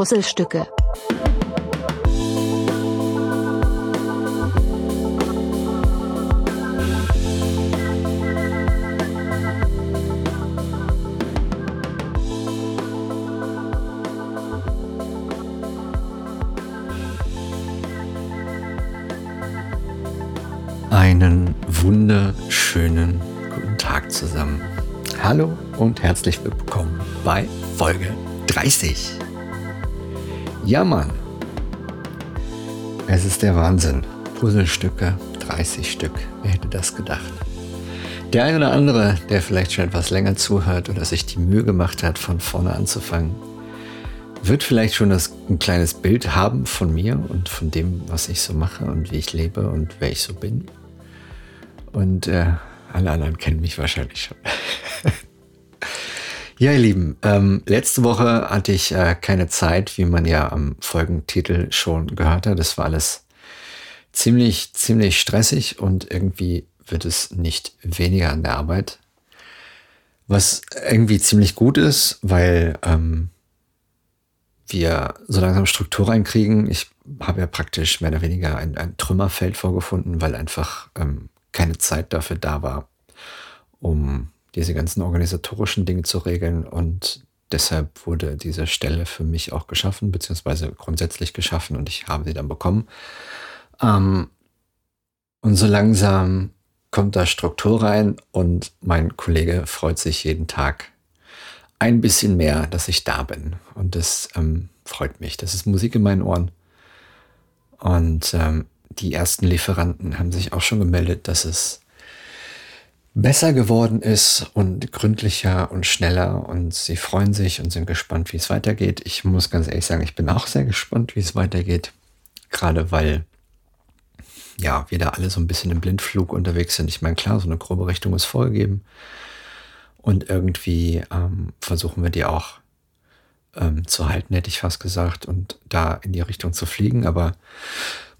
Puzzlestücke. Einen wunderschönen guten Tag zusammen. Hallo und herzlich willkommen bei Folge 30. Ja, Mann. Es ist der Wahnsinn. Puzzlestücke, 30 Stück. Wer hätte das gedacht? Der eine oder andere, der vielleicht schon etwas länger zuhört oder sich die Mühe gemacht hat, von vorne anzufangen, wird vielleicht schon das, ein kleines Bild haben von mir und von dem, was ich so mache und wie ich lebe und wer ich so bin. Und äh, alle anderen kennen mich wahrscheinlich schon. ja, ihr Lieben, ähm, letzte Woche hatte ich äh, keine Zeit, wie man ja am Folgentitel schon gehört hat. Das war alles ziemlich, ziemlich stressig und irgendwie wird es nicht weniger an der Arbeit. Was irgendwie ziemlich gut ist, weil ähm, wir so langsam Struktur reinkriegen. Ich habe ja praktisch mehr oder weniger ein, ein Trümmerfeld vorgefunden, weil einfach ähm, keine Zeit dafür da war, um diese ganzen organisatorischen Dinge zu regeln. Und deshalb wurde diese Stelle für mich auch geschaffen, beziehungsweise grundsätzlich geschaffen und ich habe sie dann bekommen. Ähm, und so langsam kommt da Struktur rein und mein Kollege freut sich jeden Tag ein bisschen mehr, dass ich da bin. Und das ähm, freut mich. Das ist Musik in meinen Ohren. Und ähm, die ersten Lieferanten haben sich auch schon gemeldet, dass es besser geworden ist und gründlicher und schneller und sie freuen sich und sind gespannt, wie es weitergeht. Ich muss ganz ehrlich sagen, ich bin auch sehr gespannt, wie es weitergeht. Gerade weil ja, wir da alle so ein bisschen im Blindflug unterwegs sind. Ich meine, klar, so eine grobe Richtung ist vorgegeben. Und irgendwie ähm, versuchen wir die auch ähm, zu halten, hätte ich fast gesagt, und da in die Richtung zu fliegen. Aber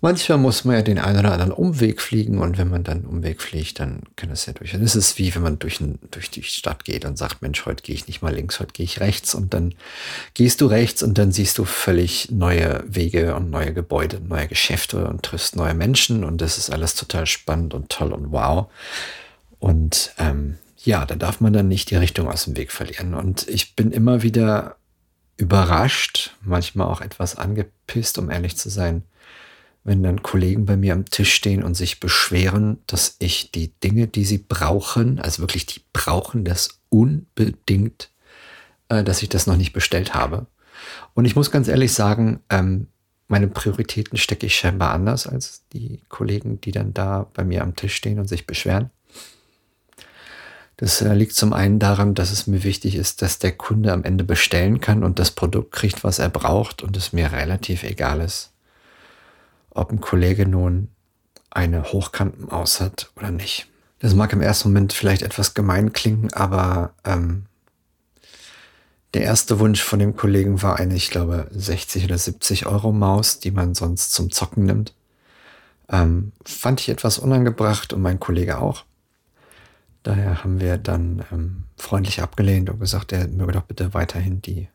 Manchmal muss man ja den einen oder anderen Umweg fliegen und wenn man dann Umweg fliegt, dann kann es ja durch. Es ist wie wenn man durch, ein, durch die Stadt geht und sagt, Mensch, heute gehe ich nicht mal links, heute gehe ich rechts und dann gehst du rechts und dann siehst du völlig neue Wege und neue Gebäude, neue Geschäfte und triffst neue Menschen und das ist alles total spannend und toll und wow. Und ähm, ja, da darf man dann nicht die Richtung aus dem Weg verlieren. Und ich bin immer wieder überrascht, manchmal auch etwas angepisst, um ehrlich zu sein, wenn dann Kollegen bei mir am Tisch stehen und sich beschweren, dass ich die Dinge, die sie brauchen, also wirklich die brauchen das unbedingt, äh, dass ich das noch nicht bestellt habe. Und ich muss ganz ehrlich sagen, ähm, meine Prioritäten stecke ich scheinbar anders als die Kollegen, die dann da bei mir am Tisch stehen und sich beschweren. Das äh, liegt zum einen daran, dass es mir wichtig ist, dass der Kunde am Ende bestellen kann und das Produkt kriegt, was er braucht und es mir relativ egal ist, ob ein Kollege nun eine Hochkantenmaus hat oder nicht. Das mag im ersten Moment vielleicht etwas gemein klingen, aber ähm, der erste Wunsch von dem Kollegen war eine, ich glaube, 60 oder 70 Euro Maus, die man sonst zum Zocken nimmt. Ähm, fand ich etwas unangebracht und mein Kollege auch. Daher haben wir dann ähm, freundlich abgelehnt und gesagt, er möge doch bitte weiterhin die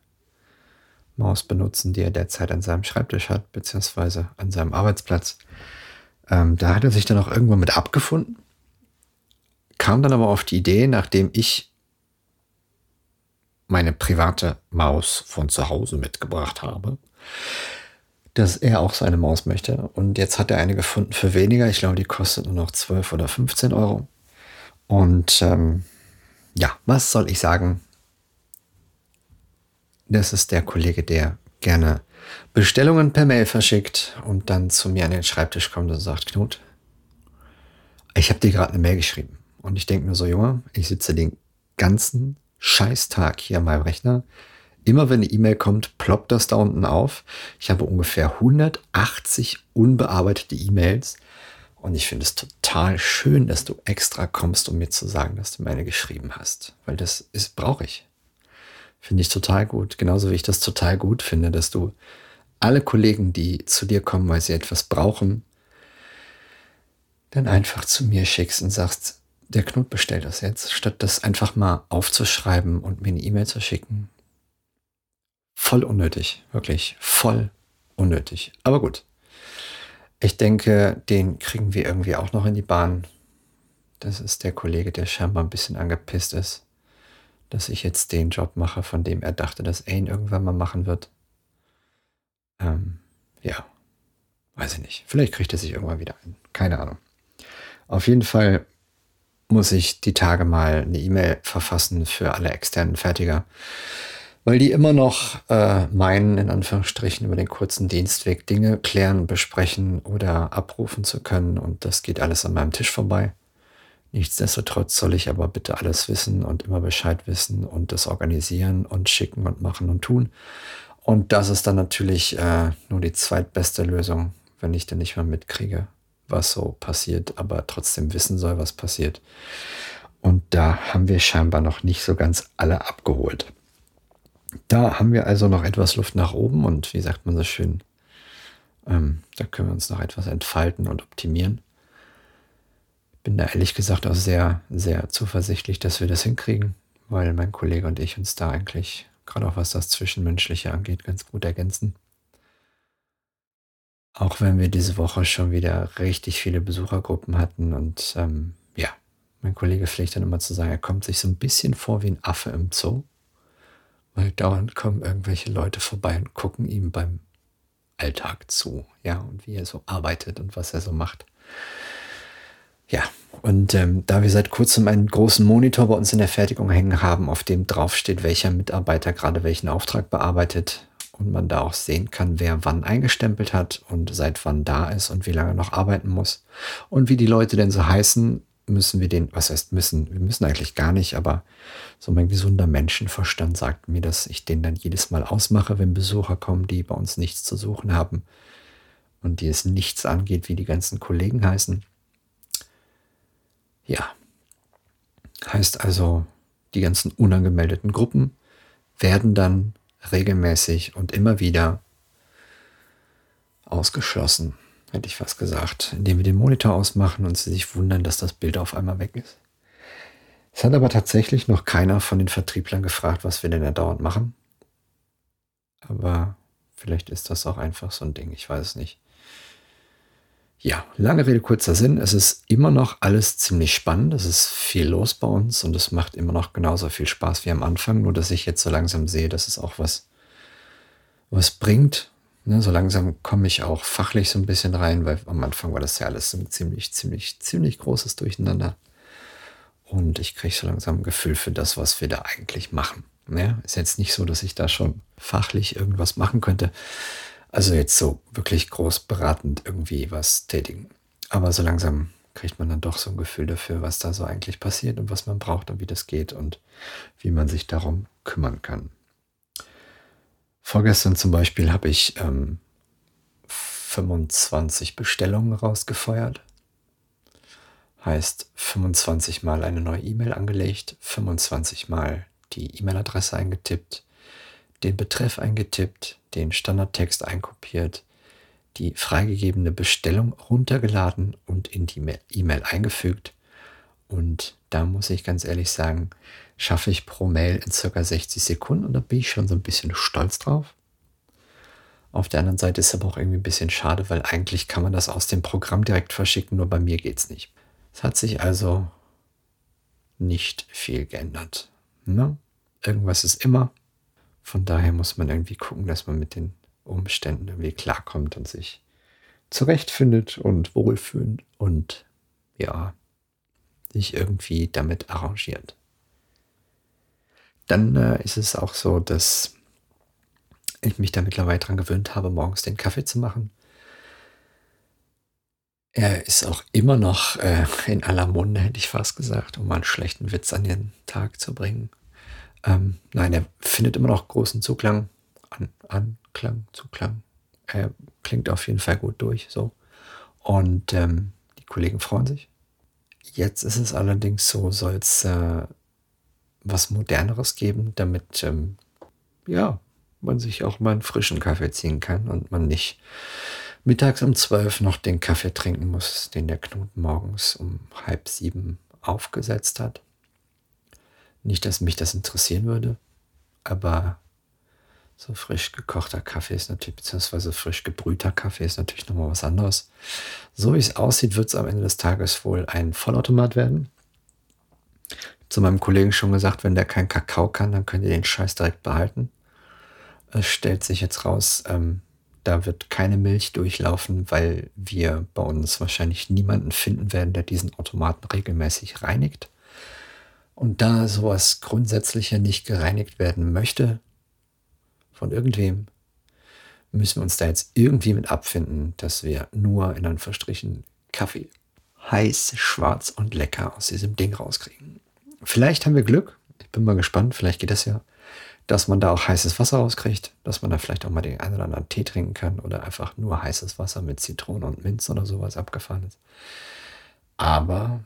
Maus benutzen, die er derzeit an seinem Schreibtisch hat, beziehungsweise an seinem Arbeitsplatz. Ähm, da hat er sich dann auch irgendwann mit abgefunden, kam dann aber auf die Idee, nachdem ich meine private Maus von zu Hause mitgebracht habe, dass er auch seine Maus möchte. Und jetzt hat er eine gefunden für weniger. Ich glaube, die kostet nur noch 12 oder 15 Euro. Und ähm, ja, was soll ich sagen? Das ist der Kollege, der gerne Bestellungen per Mail verschickt und dann zu mir an den Schreibtisch kommt und sagt, Knut, ich habe dir gerade eine Mail geschrieben. Und ich denke mir so, Junge, ich sitze den ganzen Scheißtag hier an meinem Rechner. Immer wenn eine E-Mail kommt, ploppt das da unten auf. Ich habe ungefähr 180 unbearbeitete E-Mails. Und ich finde es total schön, dass du extra kommst, um mir zu sagen, dass du meine geschrieben hast. Weil das brauche ich. Finde ich total gut. Genauso wie ich das total gut finde, dass du alle Kollegen, die zu dir kommen, weil sie etwas brauchen, dann einfach zu mir schickst und sagst, der Knut bestellt das jetzt, statt das einfach mal aufzuschreiben und mir eine E-Mail zu schicken. voll unnötig, wirklich voll unnötig. Aber gut. Ich denke, den kriegen wir irgendwie auch noch in die Bahn. Das ist der Kollege, der scheinbar ein bisschen angepisst ist, dass ich jetzt den Job mache, von dem er dachte, dass ihn irgendwann mal machen wird. Ähm, ja, weiß ich nicht. Vielleicht kriegt er sich irgendwann wieder ein. Keine Ahnung. Auf jeden Fall muss ich die Tage mal eine E-Mail verfassen für alle externen Fertiger, weil die immer noch äh, meinen, in Anführungsstrichen, über den kurzen Dienstweg Dinge klären, besprechen oder abrufen zu können. Und das geht alles an meinem Tisch vorbei. Nichtsdestotrotz soll ich aber bitte alles wissen und immer Bescheid wissen und das organisieren und schicken und machen und tun. Und das ist dann natürlich äh, nur die zweitbeste Lösung, wenn ich denn nicht mal mitkriege, was so passiert, aber trotzdem wissen soll, was passiert. Und da haben wir scheinbar noch nicht so ganz alle abgeholt. Da haben wir also noch etwas Luft nach oben und wie sagt man so schön, ähm, da können wir uns noch etwas entfalten und optimieren. Bin da ehrlich gesagt auch sehr, sehr zuversichtlich, dass wir das hinkriegen, weil mein Kollege und ich uns da eigentlich, gerade auch was das Zwischenmenschliche angeht, ganz gut ergänzen. Auch wenn wir diese Woche schon wieder richtig viele Besuchergruppen hatten und ähm, ja, mein Kollege pflegt dann immer zu sagen, er kommt sich so ein bisschen vor wie ein Affe im Zoo, weil dauernd kommen irgendwelche Leute vorbei und gucken ihm beim Alltag zu, ja, und wie er so arbeitet und was er so macht. Ja, und ähm, da wir seit kurzem einen großen Monitor bei uns in der Fertigung hängen haben, auf dem draufsteht, welcher Mitarbeiter gerade welchen Auftrag bearbeitet, und man da auch sehen kann, wer wann eingestempelt hat und seit wann da ist und wie lange noch arbeiten muss. Und wie die Leute denn so heißen, müssen wir den, was heißt müssen, wir müssen eigentlich gar nicht, aber so mein gesunder Menschenverstand sagt mir, dass ich den dann jedes Mal ausmache, wenn Besucher kommen, die bei uns nichts zu suchen haben und die es nichts angeht, wie die ganzen Kollegen heißen. Ja, heißt also, die ganzen unangemeldeten Gruppen werden dann regelmäßig und immer wieder ausgeschlossen, hätte ich fast gesagt, indem wir den Monitor ausmachen und sie sich wundern, dass das Bild auf einmal weg ist. Es hat aber tatsächlich noch keiner von den Vertrieblern gefragt, was wir denn da dauernd machen. Aber vielleicht ist das auch einfach so ein Ding, ich weiß es nicht. Ja, lange Rede, kurzer Sinn. Es ist immer noch alles ziemlich spannend. Es ist viel los bei uns und es macht immer noch genauso viel Spaß wie am Anfang. Nur, dass ich jetzt so langsam sehe, dass es auch was, was bringt. Ne, so langsam komme ich auch fachlich so ein bisschen rein, weil am Anfang war das ja alles ein ziemlich, ziemlich, ziemlich großes Durcheinander. Und ich kriege so langsam ein Gefühl für das, was wir da eigentlich machen. Ja, ist jetzt nicht so, dass ich da schon fachlich irgendwas machen könnte. Also jetzt so wirklich groß beratend irgendwie was tätigen. Aber so langsam kriegt man dann doch so ein Gefühl dafür, was da so eigentlich passiert und was man braucht und wie das geht und wie man sich darum kümmern kann. Vorgestern zum Beispiel habe ich ähm, 25 Bestellungen rausgefeuert. Heißt 25 Mal eine neue E-Mail angelegt, 25 Mal die E-Mail-Adresse eingetippt, den Betreff eingetippt, den Standardtext einkopiert, die freigegebene Bestellung runtergeladen und in die E-Mail eingefügt. Und da muss ich ganz ehrlich sagen, schaffe ich pro Mail in circa 60 Sekunden und da bin ich schon so ein bisschen stolz drauf. Auf der anderen Seite ist es aber auch irgendwie ein bisschen schade, weil eigentlich kann man das aus dem Programm direkt verschicken, nur bei mir geht es nicht. Es hat sich also nicht viel geändert. Ne? Irgendwas ist immer. Von daher muss man irgendwie gucken, dass man mit den Umständen irgendwie klarkommt und sich zurechtfindet und wohlfühlt und ja, sich irgendwie damit arrangiert. Dann äh, ist es auch so, dass ich mich da mittlerweile dran gewöhnt habe, morgens den Kaffee zu machen. Er ist auch immer noch äh, in aller Munde, hätte ich fast gesagt, um mal einen schlechten Witz an den Tag zu bringen. Ähm, nein, er findet immer noch großen Zuklang, An Anklang, Zuklang. Er klingt auf jeden Fall gut durch, so. Und ähm, die Kollegen freuen sich. Jetzt ist es allerdings so, soll es äh, was Moderneres geben, damit ähm, ja, man sich auch mal einen frischen Kaffee ziehen kann und man nicht mittags um zwölf noch den Kaffee trinken muss, den der Knut morgens um halb sieben aufgesetzt hat. Nicht, dass mich das interessieren würde, aber So frisch gekochter Kaffee ist natürlich, beziehungsweise frisch gebrühter Kaffee ist natürlich nochmal was anderes. So wie es aussieht, wird es am Ende des Tages wohl ein Vollautomat werden. Zu meinem Kollegen schon gesagt, wenn der kein Kakao kann, dann könnt ihr den Scheiß direkt behalten. Es stellt sich jetzt raus, ähm, da wird keine Milch durchlaufen, weil wir bei uns wahrscheinlich niemanden finden werden, der diesen Automaten regelmäßig reinigt. Und da sowas grundsätzlicher nicht gereinigt werden möchte, von irgendwem, müssen wir uns da jetzt irgendwie mit abfinden, dass wir nur in Anführungsstrichen Kaffee heiß, schwarz und lecker aus diesem Ding rauskriegen. Vielleicht haben wir Glück. Ich bin mal gespannt. Vielleicht geht das ja, dass man da auch heißes Wasser rauskriegt, dass man da vielleicht auch mal den einen oder anderen Tee trinken kann oder einfach nur heißes Wasser mit Zitrone und Minz oder sowas abgefahren ist. Aber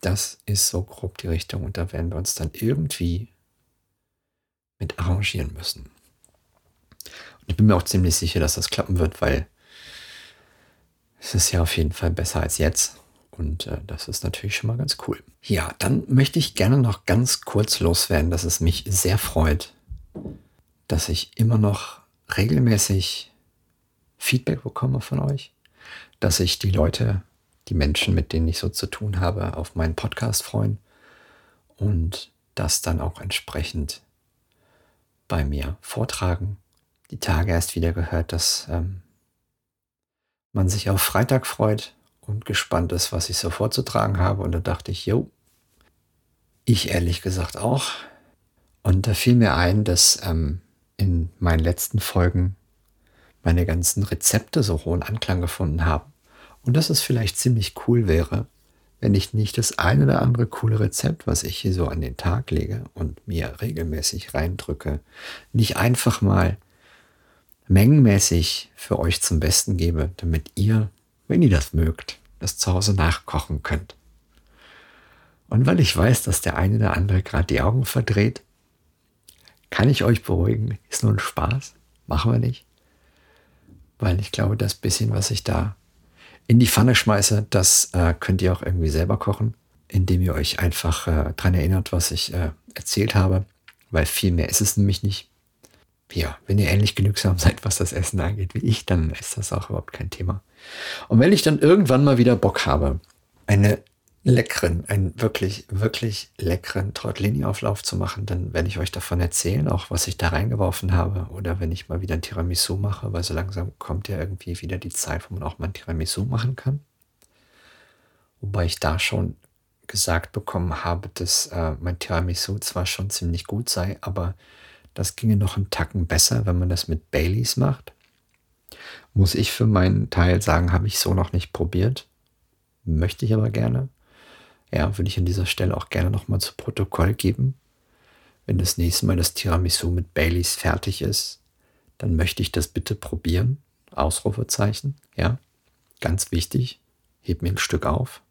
das ist so grob die Richtung und da werden wir uns dann irgendwie mit arrangieren müssen. Und ich bin mir auch ziemlich sicher, dass das klappen wird, weil es ist ja auf jeden Fall besser als jetzt. Und äh, das ist natürlich schon mal ganz cool. Ja, dann möchte ich gerne noch ganz kurz loswerden, dass es mich sehr freut, dass ich immer noch regelmäßig Feedback bekomme von euch, dass sich die Leute, die Menschen, mit denen ich so zu tun habe, auf meinen Podcast freuen und das dann auch entsprechend bei mir vortragen. Die Tage erst wieder gehört, dass ähm, man sich auf Freitag freut und gespannt ist, was ich so vorzutragen habe. Und da dachte ich, jo, ich ehrlich gesagt auch. Und da fiel mir ein, dass ähm, in meinen letzten Folgen meine ganzen Rezepte so hohen Anklang gefunden haben. Und dass es vielleicht ziemlich cool wäre, wenn ich nicht das ein oder andere coole Rezept, was ich hier so an den Tag lege und mir regelmäßig reindrücke, nicht einfach mal mengenmäßig für euch zum Besten gebe, damit ihr, wenn ihr das mögt, das zu Hause nachkochen könnt. Und weil ich weiß, dass der eine oder andere gerade die Augen verdreht, kann ich euch beruhigen, ist nur ein Spaß, machen wir nicht. Weil ich glaube, das bisschen, was ich da in die Pfanne schmeiße, das äh, könnt ihr auch irgendwie selber kochen, indem ihr euch einfach äh, daran erinnert, was ich äh, erzählt habe, weil viel mehr ist es nämlich nicht. Ja, wenn ihr ähnlich genügsam seid, was das Essen angeht wie ich, dann ist das auch überhaupt kein Thema. Und wenn ich dann irgendwann mal wieder Bock habe, eine leckeren, einen wirklich, wirklich leckeren Tortellini-Auflauf zu machen, dann werde ich euch davon erzählen, auch was ich da reingeworfen habe. Oder wenn ich mal wieder ein Tiramisu mache, weil so langsam kommt ja irgendwie wieder die Zeit, wo man auch mal ein Tiramisu machen kann. Wobei ich da schon gesagt bekommen habe, dass äh, mein Tiramisu zwar schon ziemlich gut sei, aber das ginge noch einen Tacken besser, wenn man das mit Baileys macht. Muss ich für meinen Teil sagen, habe ich so noch nicht probiert. Möchte ich aber gerne. Ja, würde ich an dieser Stelle auch gerne nochmal zu Protokoll geben. Wenn das nächste Mal das Tiramisu mit Baileys fertig ist, dann möchte ich das bitte probieren. Ausrufezeichen, ja. Ganz wichtig. Heb mir ein Stück auf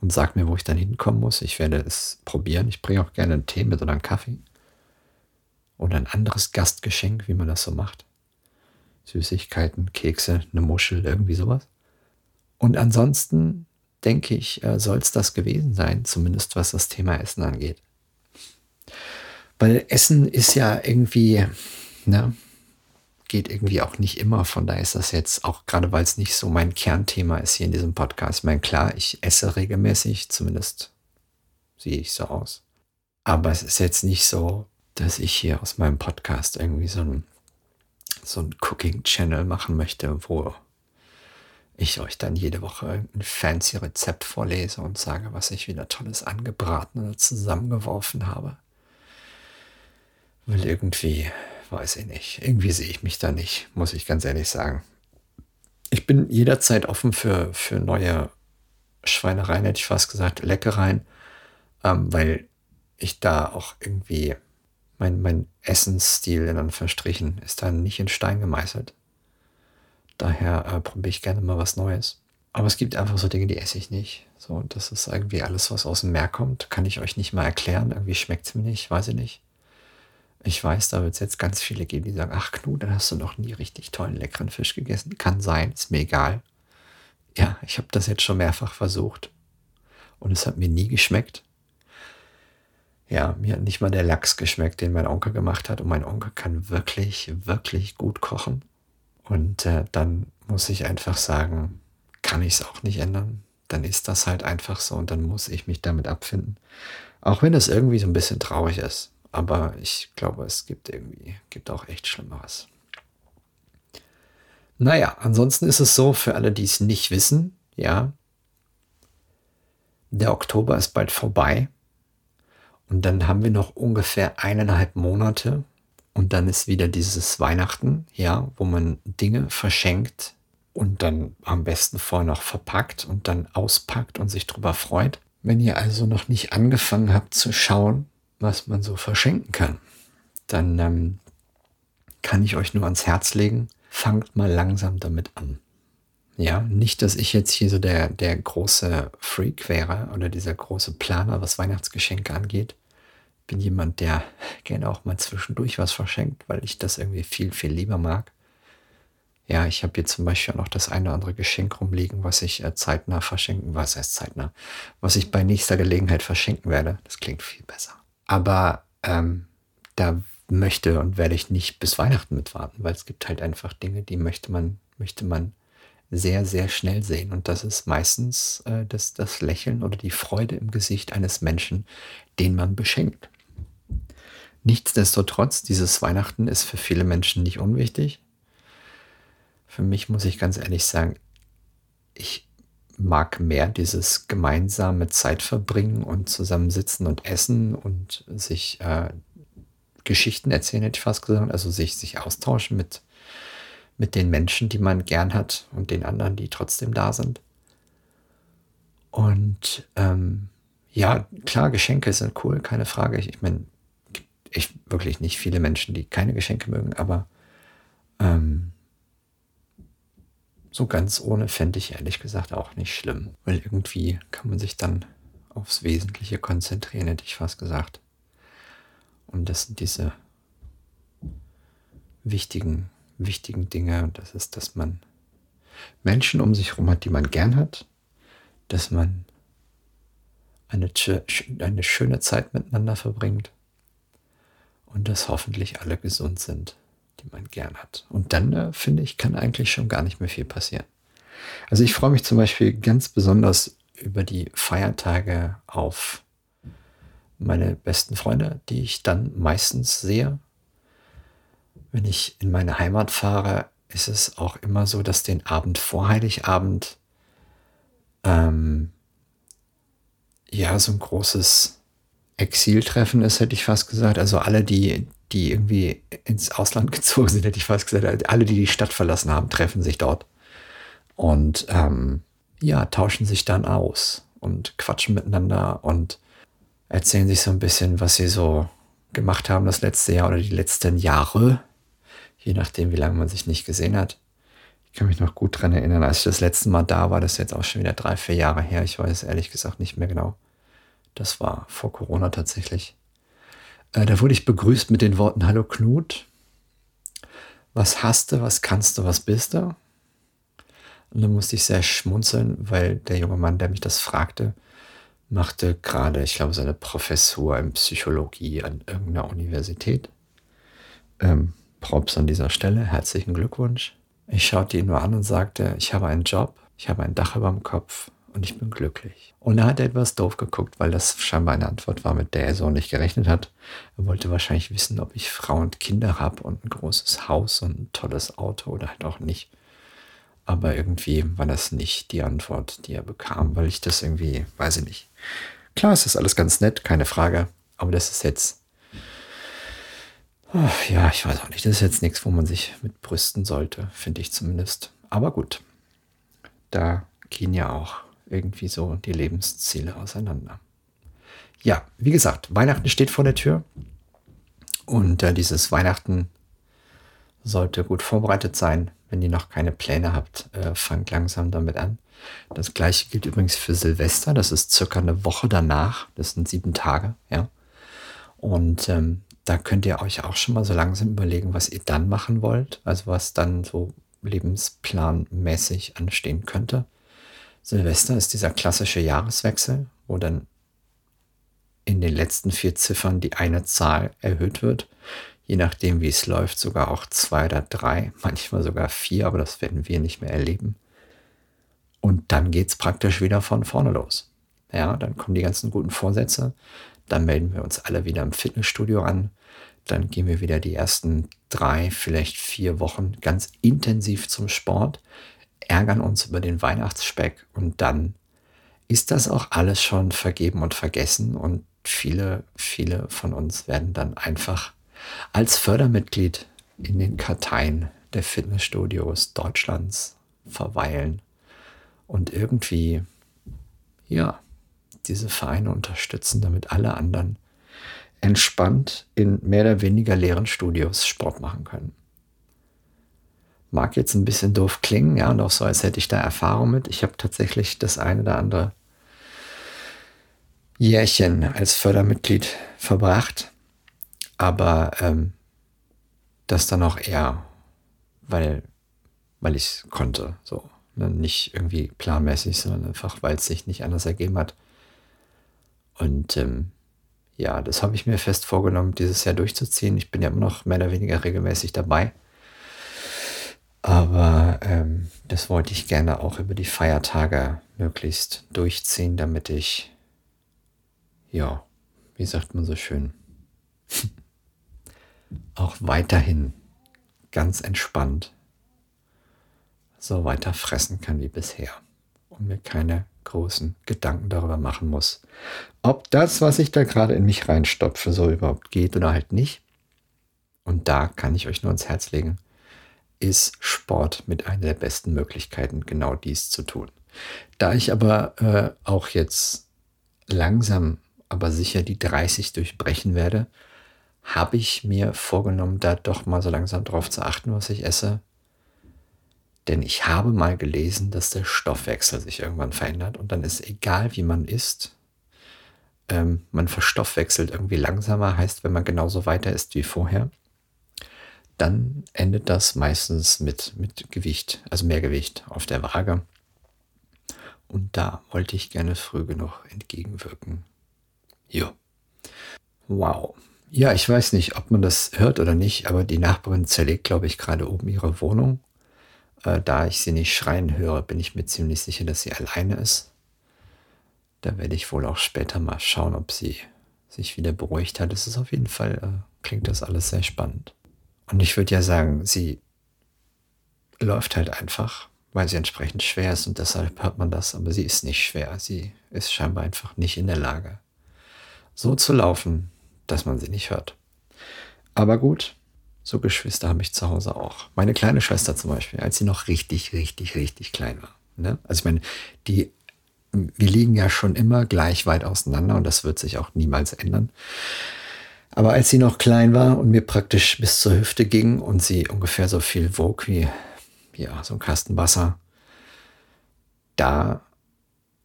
und sag mir, wo ich dann hinkommen muss. Ich werde es probieren. Ich bringe auch gerne einen Tee mit oder einen Kaffee. Oder ein anderes Gastgeschenk, wie man das so macht. Süßigkeiten, Kekse, eine Muschel, irgendwie sowas. Und ansonsten denke ich, äh, soll es das gewesen sein, zumindest was das Thema Essen angeht. Weil Essen ist ja irgendwie, ne, geht irgendwie auch nicht immer. Von daher ist das jetzt auch gerade, weil es nicht so mein Kernthema ist hier in diesem Podcast. Ich meine, klar, ich esse regelmäßig, zumindest sehe ich so aus. Aber es ist jetzt nicht so, dass ich hier aus meinem Podcast irgendwie so ein, so ein Cooking-Channel machen möchte, wo ich euch dann jede Woche ein fancy Rezept vorlese und sage, was ich wieder Tolles angebraten oder zusammengeworfen habe. Weil irgendwie, weiß ich nicht, irgendwie sehe ich mich da nicht, muss ich ganz ehrlich sagen. Ich bin jederzeit offen für, für neue Schweinereien, hätte ich fast gesagt, Leckereien, ähm, weil ich da auch irgendwie, mein, mein Essensstil in Anführungsstrichen ist da nicht in Stein gemeißelt. Daher äh, probiere ich gerne mal was Neues. Aber es gibt einfach so Dinge, die esse ich nicht. So, und das ist irgendwie alles, was aus dem Meer kommt. Kann ich euch nicht mal erklären. Irgendwie schmeckt es mir nicht, weiß ich nicht. Ich weiß, da wird es jetzt ganz viele geben, die sagen, ach Knut, dann hast du noch nie richtig tollen, leckeren Fisch gegessen. Kann sein, ist mir egal. Ja, ich habe das jetzt schon mehrfach versucht. Und es hat mir nie geschmeckt. Ja, mir hat nicht mal der Lachs geschmeckt, den mein Onkel gemacht hat. Und mein Onkel kann wirklich, wirklich gut kochen. Und äh, dann muss ich einfach sagen, kann ich es auch nicht ändern. Dann ist das halt einfach so und dann muss ich mich damit abfinden. Auch wenn es irgendwie so ein bisschen traurig ist. Aber ich glaube, es gibt irgendwie, gibt auch echt Schlimmeres. Naja, ansonsten ist es so, für alle, die es nicht wissen, ja, der Oktober ist bald vorbei. Und dann haben wir noch ungefähr eineinhalb Monate. Und dann ist wieder dieses Weihnachten, ja, wo man Dinge verschenkt und dann am besten vorher noch verpackt und dann auspackt und sich drüber freut. Wenn ihr also noch nicht angefangen habt zu schauen, was man so verschenken kann, dann ähm, kann ich euch nur ans Herz legen, fangt mal langsam damit an. Ja, nicht, dass ich jetzt hier so der, der große Freak wäre oder dieser große Planer, was Weihnachtsgeschenke angeht. Bin jemand, der gerne auch mal zwischendurch was verschenkt, weil ich das irgendwie viel, viel lieber mag. Ja, ich habe hier zum Beispiel auch noch das eine oder andere Geschenk rumliegen, was ich äh, zeitnah verschenken, was heißt zeitnah, was ich bei nächster Gelegenheit verschenken werde. Das klingt viel besser. Aber ähm, da möchte und werde ich nicht bis Weihnachten mitwarten, weil es gibt halt einfach Dinge, die möchte man, möchte man sehr, sehr schnell sehen. Und das ist meistens äh, das, das Lächeln oder die Freude im Gesicht eines Menschen, den man beschenkt. Nichtsdestotrotz, dieses Weihnachten ist für viele Menschen nicht unwichtig. Für mich muss ich ganz ehrlich sagen, ich mag mehr dieses gemeinsame Zeit verbringen und zusammensitzen und essen und sich äh, Geschichten erzählen, hätte ich fast gesagt. Also sich, sich austauschen mit, mit den Menschen, die man gern hat und den anderen, die trotzdem da sind. Und ähm, ja, klar, Geschenke sind cool, keine Frage. Ich, ich meine, ich wirklich nicht viele Menschen, die keine Geschenke mögen, aber ähm, so ganz ohne fände ich ehrlich gesagt auch nicht schlimm, weil irgendwie kann man sich dann aufs Wesentliche konzentrieren, hätte ich fast gesagt. Und das sind diese wichtigen wichtigen Dinge. Und das ist, dass man Menschen um sich herum hat, die man gern hat, dass man eine, eine schöne Zeit miteinander verbringt und dass hoffentlich alle gesund sind, die man gern hat. Und dann, äh, finde ich, kann eigentlich schon gar nicht mehr viel passieren. Also ich freue mich zum Beispiel ganz besonders über die Feiertage auf meine besten Freunde, die ich dann meistens sehe wenn ich in meine Heimat fahre, ist es auch immer so, dass den Abend vor Heiligabend ähm, ja so ein großes Exiltreffen ist, hätte ich fast gesagt. Also alle, die, die irgendwie ins Ausland gezogen sind, hätte ich fast gesagt. Alle, die die Stadt verlassen haben, treffen sich dort und ähm, ja, tauschen sich dann aus und quatschen miteinander und erzählen sich so ein bisschen, was sie so gemacht haben das letzte Jahr oder die letzten Jahre je nachdem, wie lange man sich nicht gesehen hat. Ich kann mich noch gut daran erinnern, als ich das letzte Mal da war, das ist jetzt auch schon wieder drei, vier Jahre her. Ich weiß ehrlich gesagt nicht mehr genau. Das war vor Corona tatsächlich. Äh, da wurde ich begrüßt mit den Worten Hallo Knut. Was hast du, was kannst du, was bist du? Und dann musste ich sehr schmunzeln, weil der junge Mann, der mich das fragte, machte gerade, ich glaube, seine Professur in Psychologie an irgendeiner Universität. Ähm, Props an dieser Stelle, herzlichen Glückwunsch. Ich schaute ihn nur an und sagte, ich habe einen Job, ich habe ein Dach über dem Kopf und ich bin glücklich. Und er hat etwas doof geguckt, weil das scheinbar eine Antwort war, mit der er so nicht gerechnet hat. Er wollte wahrscheinlich wissen, ob ich Frau und Kinder habe und ein großes Haus und ein tolles Auto oder halt auch nicht. Aber irgendwie war das nicht die Antwort, die er bekam, weil ich das irgendwie, weiß ich nicht. Klar, es ist alles ganz nett, keine Frage. Aber das ist jetzt Ach, ja, ich weiß auch nicht. Das ist jetzt nichts, wo man sich mit brüsten sollte, finde ich zumindest. Aber gut, da gehen ja auch irgendwie so die Lebensziele auseinander. Ja, wie gesagt, Weihnachten steht vor der Tür. Und äh, dieses Weihnachten sollte gut vorbereitet sein. Wenn ihr noch keine Pläne habt, äh, fangt langsam damit an. Das gleiche gilt übrigens für Silvester. Das ist circa eine Woche danach. Das sind sieben Tage, ja. Und ähm, da könnt ihr euch auch schon mal so langsam überlegen, was ihr dann machen wollt, also was dann so lebensplanmäßig anstehen könnte. Silvester ist dieser klassische Jahreswechsel, wo dann in den letzten vier Ziffern die eine Zahl erhöht wird. Je nachdem, wie es läuft, sogar auch zwei oder drei, manchmal sogar vier, aber das werden wir nicht mehr erleben. Und dann geht es praktisch wieder von vorne los. Ja, dann kommen die ganzen guten Vorsätze. Dann melden wir uns alle wieder im Fitnessstudio an. Dann gehen wir wieder die ersten drei, vielleicht vier Wochen ganz intensiv zum Sport, ärgern uns über den Weihnachtsspeck und dann ist das auch alles schon vergeben und vergessen und viele, viele von uns werden dann einfach als Fördermitglied in den Karteien der Fitnessstudios Deutschlands verweilen und irgendwie, ja, diese Vereine unterstützen, damit alle anderen entspannt in mehr oder weniger leeren Studios Sport machen können. Mag jetzt ein bisschen doof klingen, ja, und auch so, als hätte ich da Erfahrung mit. Ich habe tatsächlich das eine oder andere Jährchen als Fördermitglied verbracht, aber ähm, das dann auch eher, weil, weil ich konnte, so. Ne? Nicht irgendwie planmäßig, sondern einfach, weil es sich nicht anders ergeben hat. Und ähm, ja, das habe ich mir fest vorgenommen, dieses Jahr durchzuziehen. Ich bin ja immer noch mehr oder weniger regelmäßig dabei. Aber ähm, das wollte ich gerne auch über die Feiertage möglichst durchziehen, damit ich, ja, wie sagt man so schön, auch weiterhin ganz entspannt so weiter fressen kann wie bisher und mir keine großen Gedanken darüber machen muss, ob das, was ich da gerade in mich reinstopfe, so überhaupt geht oder halt nicht. Und da kann ich euch nur ins Herz legen, ist Sport mit einer der besten Möglichkeiten, genau dies zu tun. Da ich aber äh, auch jetzt langsam, aber sicher die 30 durchbrechen werde, habe ich mir vorgenommen, da doch mal so langsam drauf zu achten, was ich esse, denn ich habe mal gelesen, dass der Stoffwechsel sich irgendwann verändert und dann ist egal, wie man isst, ähm, man verstoffwechselt irgendwie langsamer, heißt, wenn man genauso weiter isst wie vorher, dann endet das meistens mit, mit Gewicht, also mehr Gewicht auf der Waage. Und da wollte ich gerne früh genug entgegenwirken. Jo. Wow. Ja, ich weiß nicht, ob man das hört oder nicht, aber die Nachbarin zerlegt, glaube ich, gerade oben ihre Wohnung. Äh, da ich sie nicht schreien höre, bin ich mir ziemlich sicher, dass sie alleine ist. Da werde ich wohl auch später mal schauen, ob sie sich wieder beruhigt hat. Es ist auf jeden Fall, äh, klingt das alles sehr spannend. Und ich würde ja sagen, sie läuft halt einfach, weil sie entsprechend schwer ist und deshalb hört man das, aber sie ist nicht schwer. Sie ist scheinbar einfach nicht in der Lage, so zu laufen, dass man sie nicht hört. Aber gut, so Geschwister habe ich zu Hause auch. Meine kleine Schwester zum Beispiel, als sie noch richtig, richtig, richtig klein war. Ne? Also ich meine, die, wir liegen ja schon immer gleich weit auseinander und das wird sich auch niemals ändern. Aber als sie noch klein war und mir praktisch bis zur Hüfte ging und sie ungefähr so viel wog wie ja, so ein Kasten Wasser, da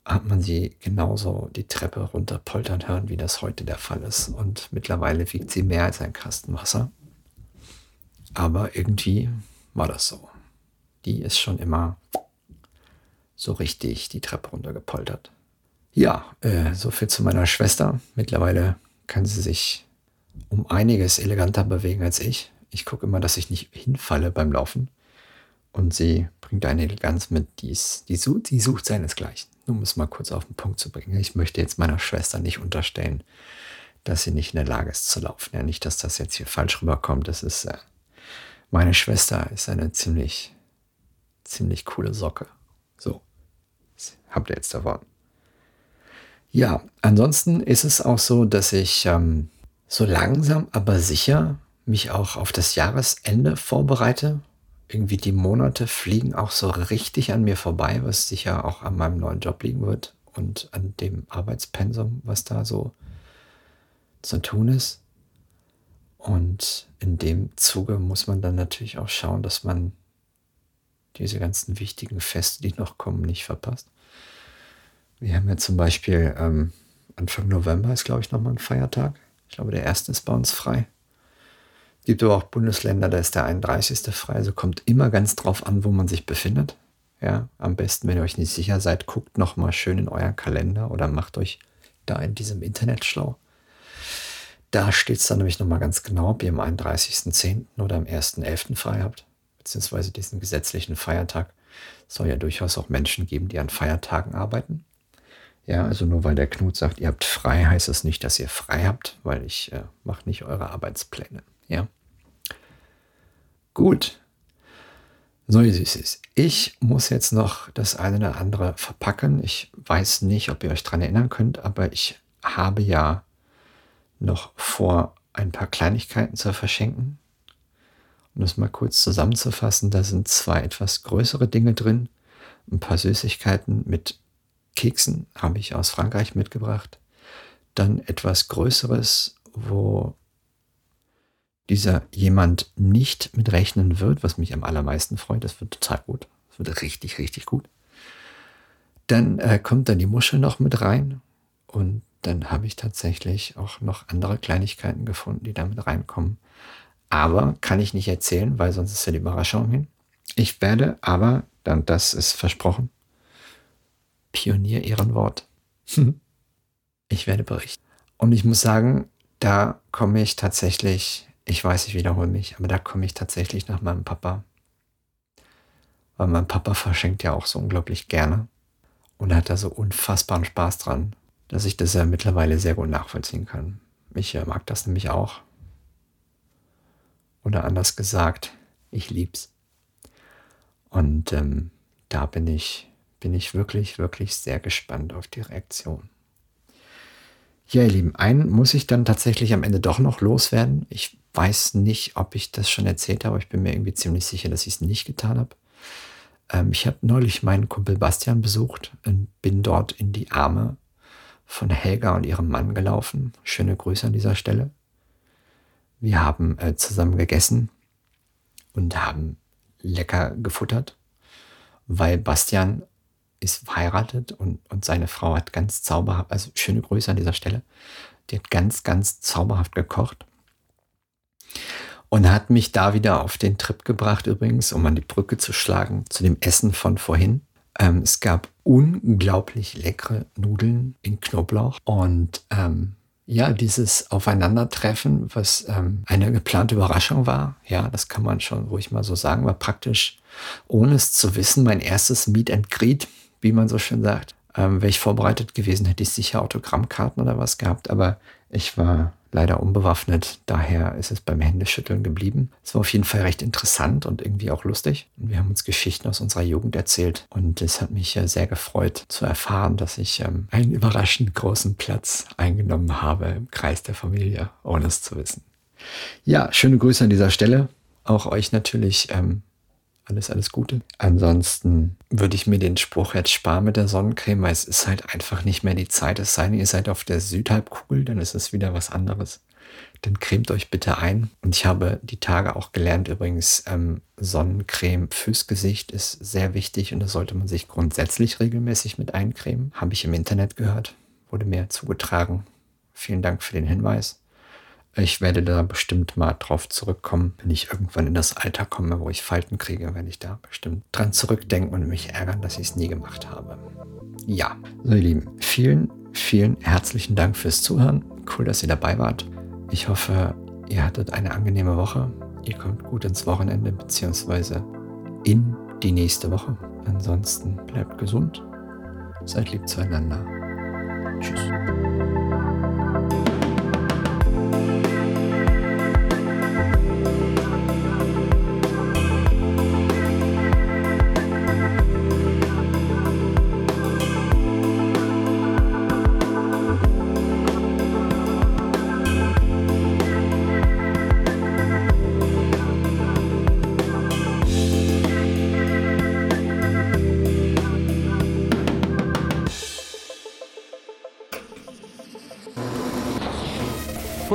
hat man sie genauso die Treppe runter poltern hören, wie das heute der Fall ist. Und mittlerweile wiegt sie mehr als ein Kasten Wasser. Aber irgendwie war das so. Die ist schon immer so richtig die Treppe runtergepoltert. Ja, äh, so viel zu meiner Schwester. Mittlerweile kann sie sich um einiges eleganter bewegen als ich. Ich gucke immer, dass ich nicht hinfalle beim Laufen. Und sie bringt eine Eleganz mit, die, ist, die, sucht, die sucht seinesgleichen. Nur um es mal kurz auf den Punkt zu bringen. Ich möchte jetzt meiner Schwester nicht unterstellen, dass sie nicht in der Lage ist zu laufen. Ja, nicht, dass das jetzt hier falsch rüberkommt. Das ist äh, meine Schwester ist eine ziemlich, ziemlich coole Socke. So, habt ihr jetzt davon. Ja, ansonsten ist es auch so, dass ich ähm, so langsam, aber sicher mich auch auf das Jahresende vorbereite. Irgendwie die Monate fliegen auch so richtig an mir vorbei, was sicher auch an meinem neuen Job liegen wird und an dem Arbeitspensum, was da so zu tun ist. Und in dem Zuge muss man dann natürlich auch schauen, dass man diese ganzen wichtigen Feste, die noch kommen, nicht verpasst. Wir haben ja zum Beispiel ähm, Anfang November ist, glaube ich, nochmal ein Feiertag. Ich glaube, der erste ist bei uns frei. Es gibt aber auch Bundesländer, da ist der 31. frei. Also kommt immer ganz drauf an, wo man sich befindet. Ja, am besten, wenn ihr euch nicht sicher seid, guckt nochmal schön in euren Kalender oder macht euch da in diesem Internet schlau Da steht es dann nämlich nochmal ganz genau, ob ihr am 31.10. oder am 1.11. frei habt, beziehungsweise diesen gesetzlichen Feiertag. Es soll ja durchaus auch Menschen geben, die an Feiertagen arbeiten. Ja, also nur weil der Knut sagt, ihr habt frei, heißt das nicht, dass ihr frei habt, weil ich äh, mache nicht eure Arbeitspläne. Ja. Gut. So wie es ist. Ich muss jetzt noch das eine oder andere verpacken. Ich weiß nicht, ob ihr euch daran erinnern könnt, aber ich habe ja noch vor, ein paar Kleinigkeiten zu verschenken. Um das mal kurz zusammenzufassen, da sind zwei etwas größere Dinge drin. Ein paar Süßigkeiten mit Keksen habe ich aus Frankreich mitgebracht. Dann etwas Größeres, wo dieser jemand nicht mit rechnen wird, was mich am allermeisten freut. Das wird total gut. Das wird richtig, richtig gut. Dann äh, kommt dann die Muschel noch mit rein und dann habe ich tatsächlich auch noch andere Kleinigkeiten gefunden, die damit reinkommen. Aber kann ich nicht erzählen, weil sonst ist ja die Überraschung hin. Ich werde aber, dann das ist versprochen, Pionier-Ehrenwort. ich werde berichten. Und ich muss sagen, da komme ich tatsächlich, ich weiß, ich wiederhole mich, aber da komme ich tatsächlich nach meinem Papa. Weil mein Papa verschenkt ja auch so unglaublich gerne und hat da so unfassbaren Spaß dran dass ich das ja mittlerweile sehr gut nachvollziehen kann. Ich äh, mag das nämlich auch. Oder anders gesagt, ich lieb's. Und ähm, da bin ich, bin ich wirklich, wirklich sehr gespannt auf die Reaktion. Ja, ihr Lieben, einen muss ich dann tatsächlich am Ende doch noch loswerden. Ich weiß nicht, ob ich das schon erzählt habe. Ich bin mir irgendwie ziemlich sicher, dass ich es nicht getan habe. Ähm, ich habe neulich meinen Kumpel Bastian besucht und bin dort in die Arme von Helga und ihrem Mann gelaufen. Schöne Grüße an dieser Stelle. Wir haben äh, zusammen gegessen und haben lecker gefuttert, weil Bastian ist verheiratet und, und seine Frau hat ganz zauberhaft, also schöne Grüße an dieser Stelle, die hat ganz, ganz zauberhaft gekocht und hat mich da wieder auf den Trip gebracht, übrigens, um an die Brücke zu schlagen zu dem Essen von vorhin. Ähm, es gab unglaublich leckere Nudeln in Knoblauch und ähm, ja, dieses Aufeinandertreffen, was ähm, eine geplante Überraschung war, ja, das kann man schon ruhig mal so sagen, war praktisch, ohne es zu wissen, mein erstes Meet and Greet, wie man so schön sagt. Ähm, Wäre ich vorbereitet gewesen, hätte ich sicher Autogrammkarten oder was gehabt, aber ich war leider unbewaffnet. Daher ist es beim Händeschütteln geblieben. Es war auf jeden Fall recht interessant und irgendwie auch lustig. Und wir haben uns Geschichten aus unserer Jugend erzählt. Und es hat mich sehr gefreut zu erfahren, dass ich ähm, einen überraschend großen Platz eingenommen habe im Kreis der Familie, ohne es zu wissen. Ja, schöne Grüße an dieser Stelle. Auch euch natürlich ähm, alles, alles Gute. Ansonsten würde ich mir den Spruch jetzt sparen mit der Sonnencreme, weil es ist halt einfach nicht mehr die Zeit. Es sei denn, ihr seid auf der Südhalbkugel, dann ist es wieder was anderes. Dann cremt euch bitte ein. Und ich habe die Tage auch gelernt, übrigens, ähm, Sonnencreme fürs Gesicht ist sehr wichtig und da sollte man sich grundsätzlich regelmäßig mit eincremen. Habe ich im Internet gehört, wurde mir zugetragen. Vielen Dank für den Hinweis. Ich werde da bestimmt mal drauf zurückkommen, wenn ich irgendwann in das Alter komme, wo ich Falten kriege, werde ich da bestimmt dran zurückdenken und mich ärgern, dass ich es nie gemacht habe. Ja, so ihr Lieben, vielen, vielen herzlichen Dank fürs Zuhören. Cool, dass ihr dabei wart. Ich hoffe, ihr hattet eine angenehme Woche. Ihr kommt gut ins Wochenende bzw. in die nächste Woche. Ansonsten bleibt gesund, seid lieb zueinander. Tschüss.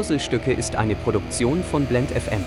Puzzlestücke ist eine Produktion von Blend FM.